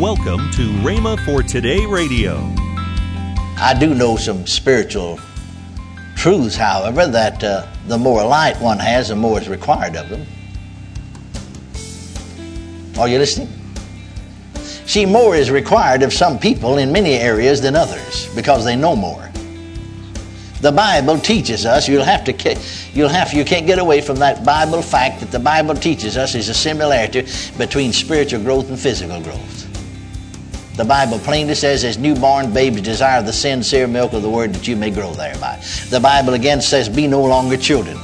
Welcome to Rhema for Today Radio. I do know some spiritual truths, however, that uh, the more light one has, the more is required of them. Are you listening? See, more is required of some people in many areas than others because they know more. The Bible teaches us, you'll have to, you'll have, you can't get away from that Bible fact that the Bible teaches us is a similarity between spiritual growth and physical growth. The Bible plainly says, as newborn babes desire the sincere milk of the word that you may grow thereby. The Bible again says, be no longer children.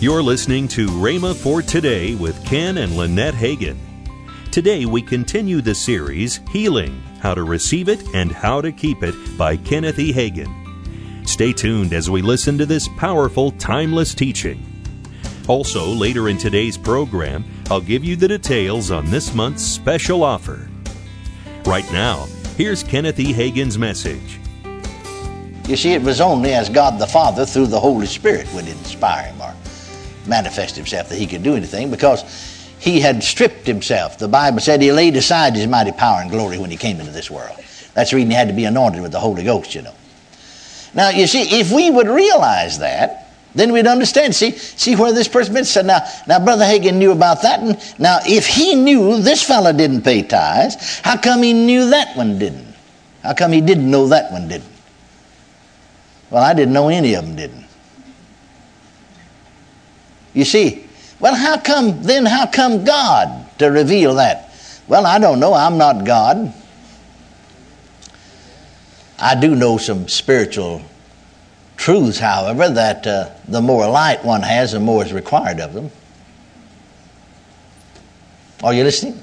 You're listening to Rhema for Today with Ken and Lynette Hagin. Today we continue the series Healing How to Receive It and How to Keep It by Kenneth E. Hagin. Stay tuned as we listen to this powerful, timeless teaching. Also, later in today's program, I'll give you the details on this month's special offer. Right now, here's Kenneth E. Hagin's message. You see, it was only as God the Father, through the Holy Spirit, would inspire him or manifest himself that he could do anything because he had stripped himself. The Bible said he laid aside his mighty power and glory when he came into this world. That's the reason he had to be anointed with the Holy Ghost, you know. Now, you see, if we would realize that, then we'd understand. See, see where this person been said. Now, now, Brother Hagin knew about that. And now, if he knew this fellow didn't pay tithes, how come he knew that one didn't? How come he didn't know that one didn't? Well, I didn't know any of them didn't. You see, well, how come then? How come God to reveal that? Well, I don't know. I'm not God. I do know some spiritual truths, however, that uh, the more light one has, the more is required of them. Are you listening?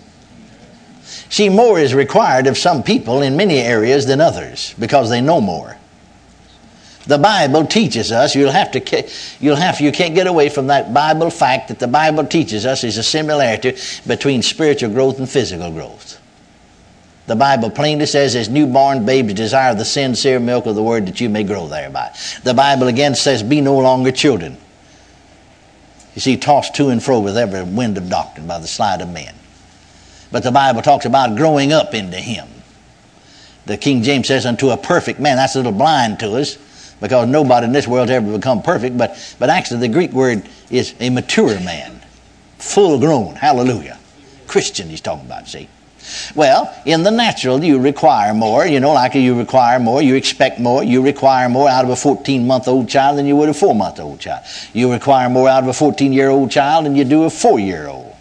See, more is required of some people in many areas than others because they know more. The Bible teaches us, you'll have to, you'll have, you can't get away from that Bible fact that the Bible teaches us is a similarity between spiritual growth and physical growth. The Bible plainly says, as newborn babes desire the sincere milk of the word that you may grow thereby. The Bible again says, be no longer children. You see, tossed to and fro with every wind of doctrine by the slide of men. But the Bible talks about growing up into Him. The King James says, unto a perfect man. That's a little blind to us because nobody in this world ever become perfect. But, but actually, the Greek word is a mature man, full grown. Hallelujah. Christian, he's talking about, see. Well, in the natural, you require more. You know, like you require more, you expect more, you require more out of a 14 month old child than you would a 4 month old child. You require more out of a 14 year old child than you do a 4 year old.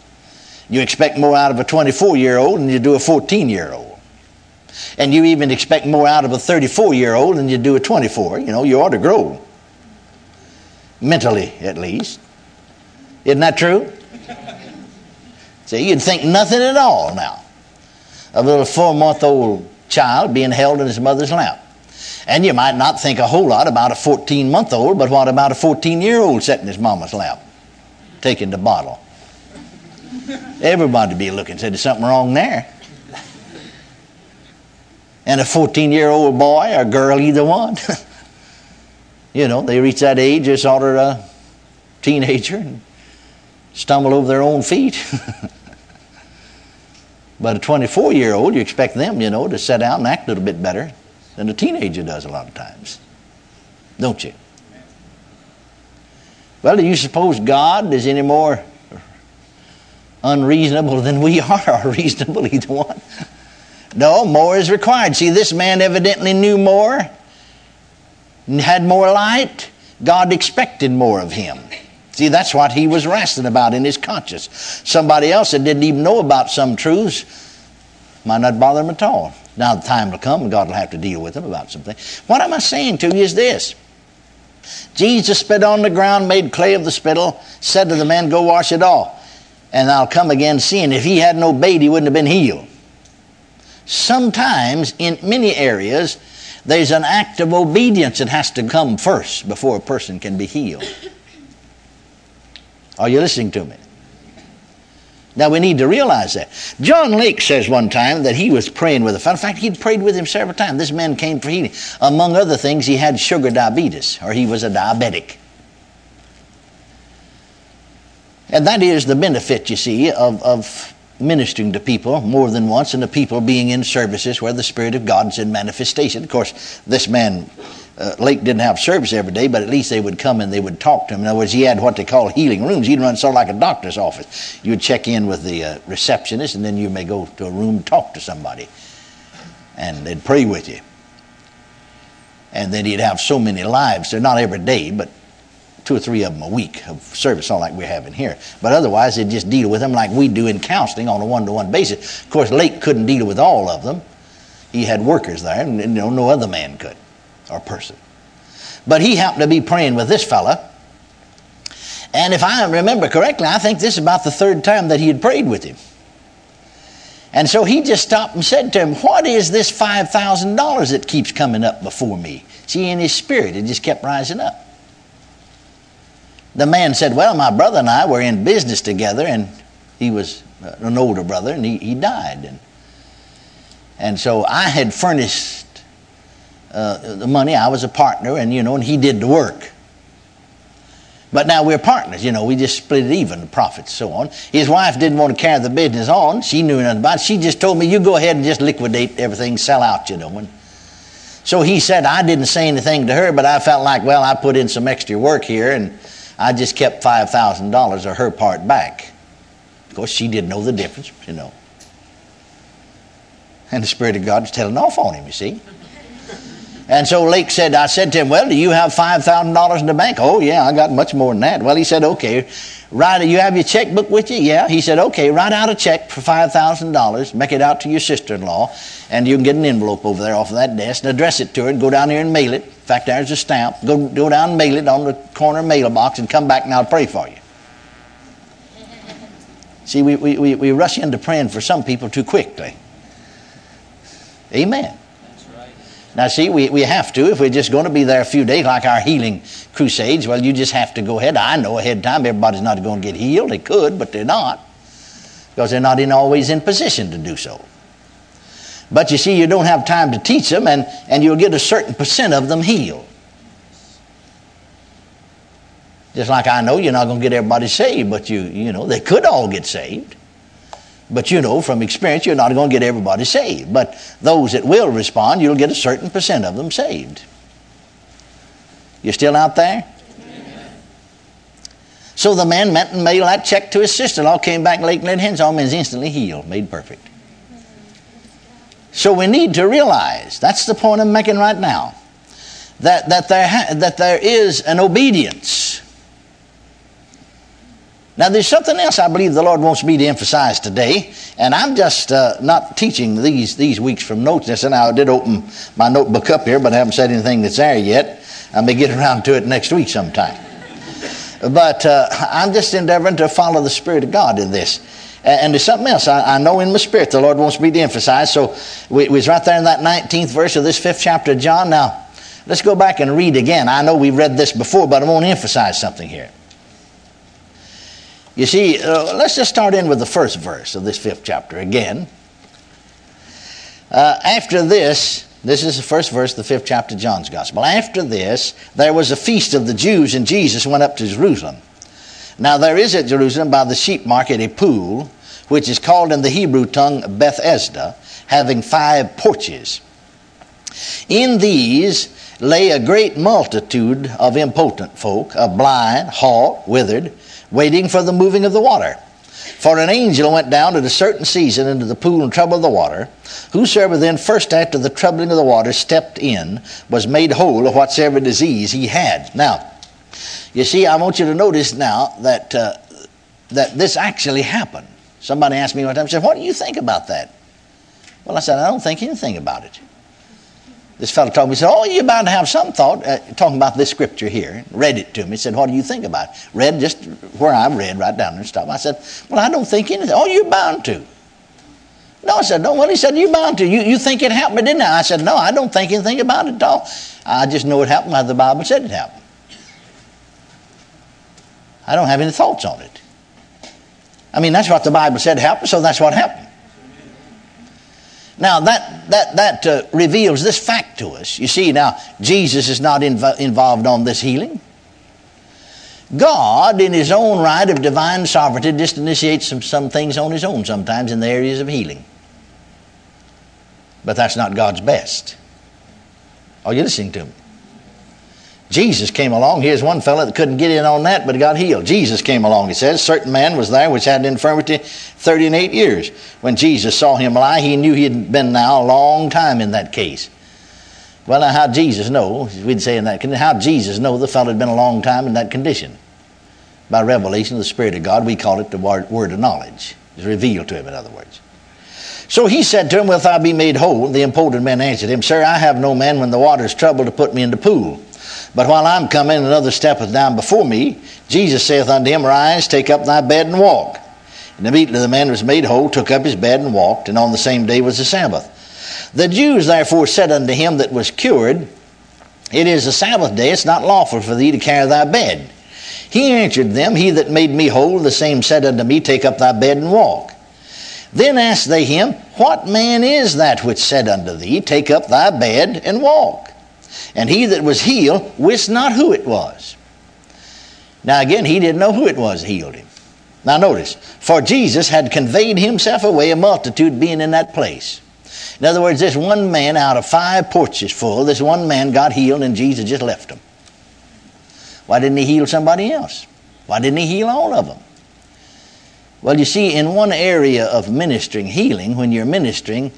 You expect more out of a 24 year old than you do a 14 year old. And you even expect more out of a 34 year old than you do a 24. You know, you ought to grow. Mentally, at least. Isn't that true? See, you'd think nothing at all now a little four month old child being held in his mother's lap. And you might not think a whole lot about a 14 month old, but what about a 14 year old sitting in his mama's lap, taking the bottle? Everybody be looking, said there's something wrong there. And a 14 year old boy or girl, either one. you know, they reach that age, sort of a teenager and stumble over their own feet. But a 24 year old, you expect them, you know, to set out and act a little bit better than a teenager does a lot of times. Don't you? Well, do you suppose God is any more unreasonable than we are, or reasonable, either one? No, more is required. See, this man evidently knew more, had more light. God expected more of him. See, that's what he was wrestling about in his conscience. Somebody else that didn't even know about some truths might not bother him at all. Now the time will come and God will have to deal with him about something. What am I saying to you is this. Jesus spit on the ground, made clay of the spittle, said to the man, Go wash it off, and I'll come again seeing. If he hadn't obeyed, he wouldn't have been healed. Sometimes, in many areas, there's an act of obedience that has to come first before a person can be healed. Are you listening to me? Now we need to realize that. John Lake says one time that he was praying with a fellow. In fact, he'd prayed with him several times. This man came for healing. Among other things, he had sugar diabetes, or he was a diabetic. And that is the benefit, you see, of, of ministering to people more than once, and the people being in services where the Spirit of God's in manifestation. Of course, this man, uh, Lake, didn't have service every day, but at least they would come and they would talk to him. In other words, he had what they call healing rooms. He'd run sort of like a doctor's office. You would check in with the uh, receptionist, and then you may go to a room and talk to somebody, and they'd pray with you. And then he'd have so many lives. They're not every day, but two or three of them a week of service, not like we're having here. But otherwise, they just deal with them like we do in counseling on a one to one basis. Of course, Lake couldn't deal with all of them. He had workers there, and you know, no other man could or person. But he happened to be praying with this fella. And if I remember correctly, I think this is about the third time that he had prayed with him. And so he just stopped and said to him, What is this $5,000 that keeps coming up before me? See, in his spirit, it just kept rising up the man said, Well, my brother and I were in business together, and he was uh, an older brother, and he, he died. And, and so I had furnished uh, the money. I was a partner, and you know, and he did the work. But now we're partners, you know, we just split it even, the profits, so on. His wife didn't want to carry the business on. She knew nothing about it. She just told me, you go ahead and just liquidate everything, sell out, you know. And so he said, I didn't say anything to her, but I felt like, well, I put in some extra work here, and I just kept $5,000 of her part back. Of course, she didn't know the difference, you know. And the Spirit of God was telling off on him, you see. And so Lake said, I said to him, Well, do you have $5,000 in the bank? Oh, yeah, I got much more than that. Well, he said, Okay, write, you have your checkbook with you? Yeah. He said, Okay, write out a check for $5,000, make it out to your sister in law, and you can get an envelope over there off of that desk and address it to her and go down here and mail it. In fact, there's a stamp. Go, go down and mail it on the corner mailbox and come back and I'll pray for you. See, we, we, we rush into praying for some people too quickly. Amen. Now, see, we, we have to. If we're just going to be there a few days, like our healing crusades, well, you just have to go ahead. I know ahead of time everybody's not going to get healed. They could, but they're not because they're not in, always in position to do so. But you see, you don't have time to teach them, and, and you'll get a certain percent of them healed. Just like I know you're not going to get everybody saved, but you, you know, they could all get saved. But you know from experience, you're not going to get everybody saved. But those that will respond, you'll get a certain percent of them saved. You still out there? So the man went and mailed that check to his sister in law, came back late, and laid hands on him, and instantly healed, made perfect. So we need to realize that's the point I'm making right now that, that, there, ha- that there is an obedience now, there's something else I believe the Lord wants me to emphasize today, and I'm just uh, not teaching these, these weeks from notes. And I did open my notebook up here, but I haven't said anything that's there yet. I may get around to it next week sometime. But uh, I'm just endeavoring to follow the Spirit of God in this. And there's something else I, I, know in my spirit the Lord wants me to emphasize. So we, was right there in that 19th verse of this fifth chapter of John. Now, let's go back and read again. I know we've read this before, but I want to emphasize something here. You see, uh, let's just start in with the first verse of this fifth chapter again. Uh, after this, this is the first verse of the fifth chapter of John's Gospel. After this, there was a feast of the Jews, and Jesus went up to Jerusalem. Now, there is at Jerusalem by the sheep market a pool, which is called in the Hebrew tongue Bethesda, having five porches. In these lay a great multitude of impotent folk, of blind, halt, withered, waiting for the moving of the water. For an angel went down at a certain season into the pool and troubled the water. Whosoever then first after the troubling of the water stepped in was made whole of whatsoever disease he had. Now, you see, I want you to notice now that, uh, that this actually happened. Somebody asked me one time, said, What do you think about that? Well, I said, I don't think anything about it this fellow told me, he said, Oh, you're bound to have some thought, uh, talking about this scripture here. Read it to me. He said, What do you think about it? Read just where I read, right down there and stuff. I said, Well, I don't think anything. Oh, you're bound to. No, I said, No. Well, he said, You're bound to. You, you think it happened, didn't I? I said, No, I don't think anything about it at all. I just know it happened how the Bible said it happened. I don't have any thoughts on it. I mean, that's what the Bible said happened, so that's what happened. Now, that, that, that uh, reveals this fact to us. You see, now, Jesus is not inv- involved on this healing. God, in His own right of divine sovereignty, just initiates some, some things on His own sometimes in the areas of healing. But that's not God's best. Are you listening to me? Jesus came along. Here's one fellow that couldn't get in on that, but got healed. Jesus came along, he says. Certain man was there which had an infirmity 30 and 8 years. When Jesus saw him lie, he knew he had been now a long time in that case. Well, now, how Jesus know, we'd say in that how Jesus know the fellow had been a long time in that condition? By revelation of the Spirit of God, we call it the word, word of knowledge. It's revealed to him, in other words. So he said to him, Wilt thou be made whole? The impotent man answered him, Sir, I have no man when the water is troubled to put me in the pool. But while I'm coming, another steppeth down before me. Jesus saith unto him, Rise, take up thy bed and walk. And immediately the man was made whole, took up his bed and walked, and on the same day was the Sabbath. The Jews therefore said unto him that was cured, It is the Sabbath day, it's not lawful for thee to carry thy bed. He answered them, He that made me whole, the same said unto me, Take up thy bed and walk. Then asked they him, What man is that which said unto thee, Take up thy bed and walk? And he that was healed wist not who it was. Now again, he didn't know who it was healed him. Now notice, for Jesus had conveyed himself away, a multitude being in that place. In other words, this one man out of five porches full, this one man got healed and Jesus just left him. Why didn't he heal somebody else? Why didn't he heal all of them? Well, you see, in one area of ministering healing, when you're ministering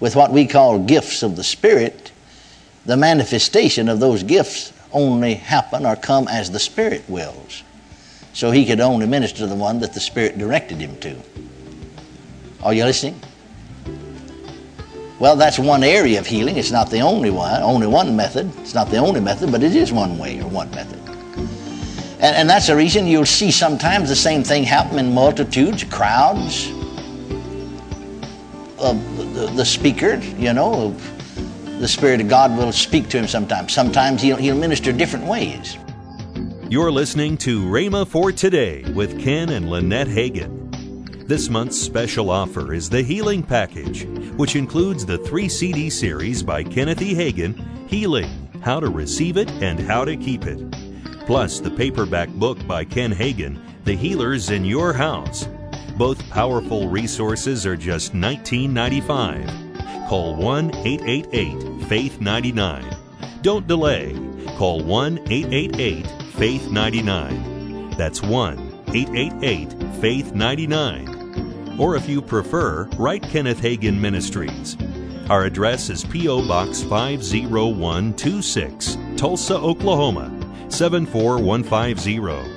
with what we call gifts of the Spirit, the manifestation of those gifts only happen or come as the Spirit wills. So he could only minister to the one that the Spirit directed him to. Are you listening? Well, that's one area of healing. It's not the only one, only one method. It's not the only method, but it is one way or one method. And, and that's the reason you'll see sometimes the same thing happen in multitudes, crowds of the, the speaker, you know, the Spirit of God will speak to him sometimes. Sometimes he'll, he'll minister different ways. You're listening to Rhema for Today with Ken and Lynette Hagin. This month's special offer is the Healing Package, which includes the three CD series by Kenneth E. Hagin Healing How to Receive It and How to Keep It. Plus, the paperback book by Ken Hagin, The Healers in Your House. Both powerful resources are just $19.95. Call 1 888 Faith 99. Don't delay. Call 1 888 Faith 99. That's 1 888 Faith 99. Or if you prefer, write Kenneth Hagin Ministries. Our address is P.O. Box 50126, Tulsa, Oklahoma 74150.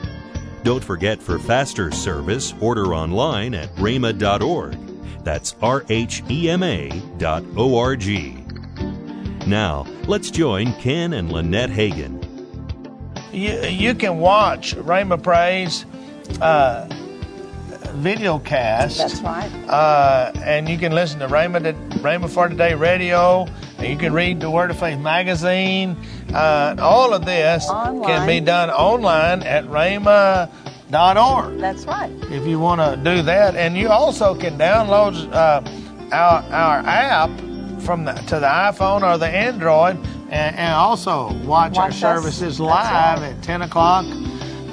Don't forget for faster service, order online at rhema.org. That's R-H-E-M-A dot O-R-G. Now, let's join Ken and Lynette Hagin. You, you can watch Rhema Praise uh, video cast. That's right. Uh, and you can listen to Rhema, to, Rhema for Today radio. And you can read the Word of Faith magazine. Uh, all of this Online. can be done online at Rhema org. That's right. If you want to do that, and you also can download uh, our our app from the, to the iPhone or the Android, and, and also watch, Watch our us. services live right. at ten o'clock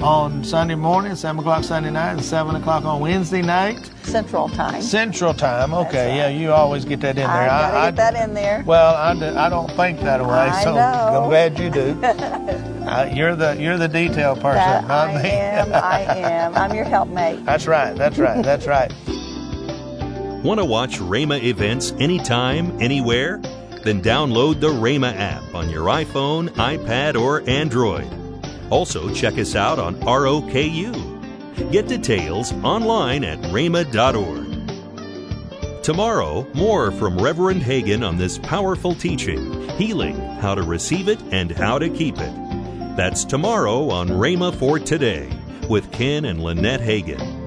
on Sunday morning, seven o'clock Sunday night, and seven o'clock on Wednesday night Central Time. Central Time. Okay, right. yeah, you always get that in there. I gotta get that in there. Well, I, do, I don't think that way, I so know. I'm glad you do. uh, you're the you're the detail person, That not I me. am. I am. I'm your helpmate. That's right. That's right. That's right. Want to watch Rhema events anytime, anywhere? Then download the Rhema app on your iPhone, iPad, or Android. Also, check us out on ROKU. Get details online at rhema.org. Tomorrow, more from Reverend Hagin on this powerful teaching Healing, How to Receive It and How to Keep It. That's tomorrow on Rhema for Today with Ken and Lynette Hagin.